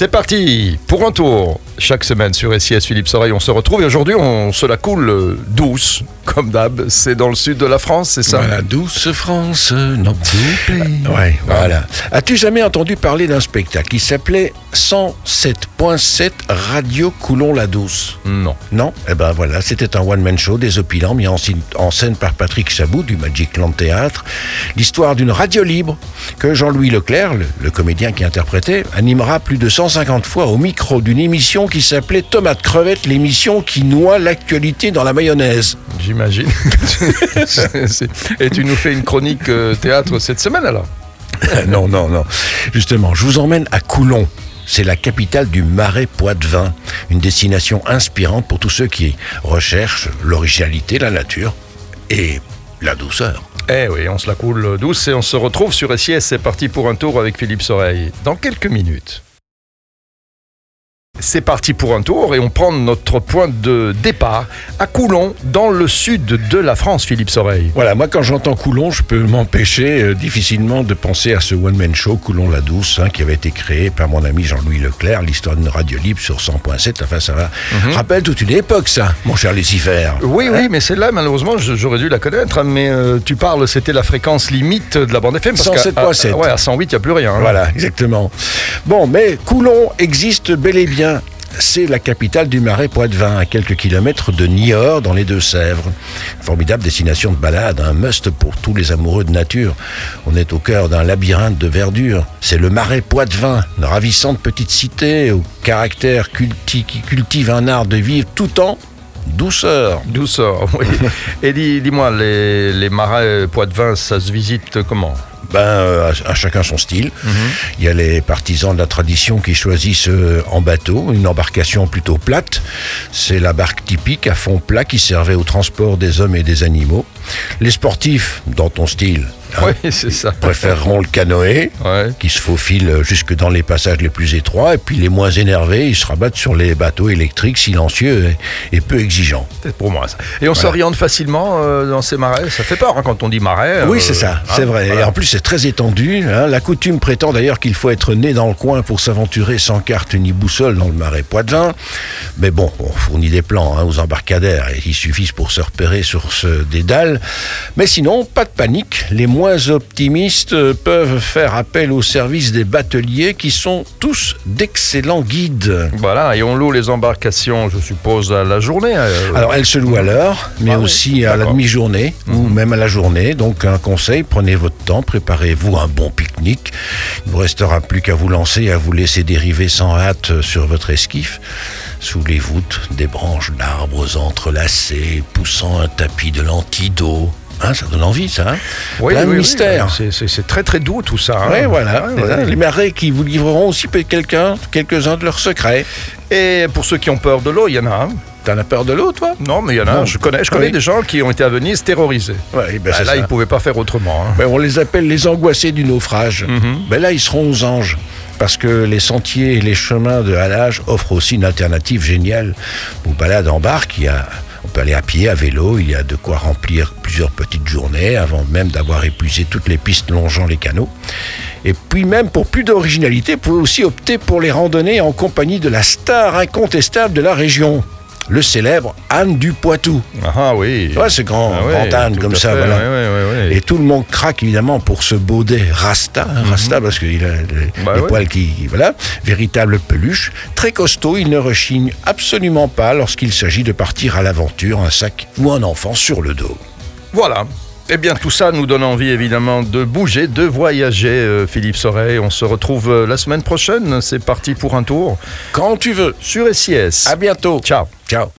C'est parti pour un tour. Chaque semaine sur SIS Philippe Soreille, on se retrouve et aujourd'hui on se la coule euh, douce, comme d'hab. C'est dans le sud de la France, c'est ça? Voilà, douce France, notre pays. Ouais, voilà. As-tu jamais entendu parler d'un spectacle qui s'appelait 107.7 Radio Coulon-la-Douce Non. Non? Eh ben voilà, c'était un one-man show des opilants mis en, scène- en scène par Patrick Chabot du Magic Land Théâtre. L'histoire d'une radio libre que Jean-Louis Leclerc, le, le comédien qui interprétait, animera plus de 150 fois au micro d'une émission qui s'appelait Tomate Crevette, l'émission qui noie l'actualité dans la mayonnaise. J'imagine. Et tu nous fais une chronique euh, théâtre cette semaine alors? Non, non, non. Justement, je vous emmène à Coulon. C'est la capitale du Marais Poitevin, une destination inspirante pour tous ceux qui recherchent l'originalité, la nature et la douceur. Eh oui, on se la coule douce et on se retrouve sur SIS. C'est parti pour un tour avec Philippe Soreille dans quelques minutes. C'est parti pour un tour et on prend notre point de départ à Coulon, dans le sud de la France, Philippe Soreille. Voilà, moi quand j'entends Coulon, je peux m'empêcher euh, difficilement de penser à ce one-man show Coulon la Douce, hein, qui avait été créé par mon ami Jean-Louis Leclerc, l'histoire d'une radio libre sur 100.7. Enfin, ça va. Rappelle toute une époque, ça, mon cher Lucifer. Oui, oui, mais celle-là, malheureusement, j'aurais dû la connaître. hein, Mais euh, tu parles, c'était la fréquence limite de la bande FM. parce qu'à- 107.7. à- Ouais, à 108, il n'y a plus rien. hein. Voilà, exactement. Bon, mais Coulon existe bel et bien. C'est la capitale du Marais Poitevin, à quelques kilomètres de Niort, dans les Deux-Sèvres. Formidable destination de balade, un must pour tous les amoureux de nature. On est au cœur d'un labyrinthe de verdure. C'est le Marais Poitevin, une ravissante petite cité au caractère culti- qui cultive un art de vivre tout en douceur. Douceur, oui. Et dis- dis-moi, les, les marais Poitevin, ça se visite comment? Ben, euh, à, à chacun son style. Il y a les partisans de la tradition qui choisissent euh, en bateau, une embarcation plutôt plate. C'est la barque typique à fond plat qui servait au transport des hommes et des animaux. Les sportifs, dans ton style, hein, Oui, c'est ça. préféreront le canoë, Ouais. qui se faufile jusque dans les passages les plus étroits. Et puis les moins énervés, ils se rabattent sur les bateaux électriques silencieux et, et peu exigeants. C'est pour moi ça. Et on s'oriente facilement euh, dans ces marais? Ça fait peur hein, quand on dit marais. Oui, euh, c'est ça, hein, c'est vrai. voilà. Et en plus, c'est très étendu. La coutume prétend d'ailleurs qu'il faut être né dans le coin pour s'aventurer sans carte ni boussole dans le marais Poitevin. Mais bon, on fournit des plans aux embarcadères et ils suffisent pour se repérer sur ce dédale. Mais sinon, pas de panique. Les moins optimistes euh, peuvent faire appel au service des bateliers qui sont tous d'excellents guides. Voilà, et on loue les embarcations, je suppose, à la journée. euh, Alors, elle se loue à l'heure, mais Ah oui, aussi à la. Mhm. demi-journée ou même à la journée. Donc, un conseil, prenez votre temps, préparez-vous un bon pique-nique. Il ne vous restera plus qu'à vous lancer et à vous laisser dériver sans hâte sur votre esquif. Sous les voûtes, des branches d'arbres entrelacées, poussant un tapis de lentilles d'eau. Hein, ça donne envie, ça. hein oui, Plein de oui, oui, mystères. c'est- C'est c'est très très doux tout ça. hein. Oui, voilà. Les marais qui vous livreront aussi quelqu'un, quelques-uns de leurs secrets. Et pour ceux qui ont peur de l'eau, il y en a un. T'en as peur de l'eau, toi? Non, mais il y en a Non. un. Je connais, je connais Oui. des gens qui ont été à Venise terrorisés. Ouais, ben Ah, c'est là, ça. ils ne pouvaient pas faire autrement. hein. Ben, on les appelle les angoissés du naufrage. Ben là, ils seront aux anges. Parce que les sentiers et les chemins de halage offrent aussi une alternative géniale aux balades en barque. Il y a, on peut aller à pied, à vélo, il y a de quoi remplir plusieurs petites journées avant même d'avoir épuisé toutes les pistes longeant les canaux. Et puis même pour plus d'originalité, vous pouvez aussi opter pour les randonnées en compagnie de la star incontestable de la région, le célèbre Anne du Poitou. Ah ah, oui. Ouais, ce grand, Ah grand tout comme ça, fait, voilà. Et tout le monde craque évidemment pour ce baudet Rasta, hein, Rasta parce qu'il a les, Bah les poils qui, voilà, véritable peluche, très costaud, il ne rechigne absolument pas lorsqu'il s'agit de partir à l'aventure, un sac ou un enfant sur le dos. Voilà. Eh bien, tout ça nous donne envie, évidemment, de bouger, de voyager, euh, Philippe Soreille. On se retrouve euh, la semaine prochaine. C'est parti pour un tour Quand tu veux. sur SIS. À bientôt. Ciao. Ciao.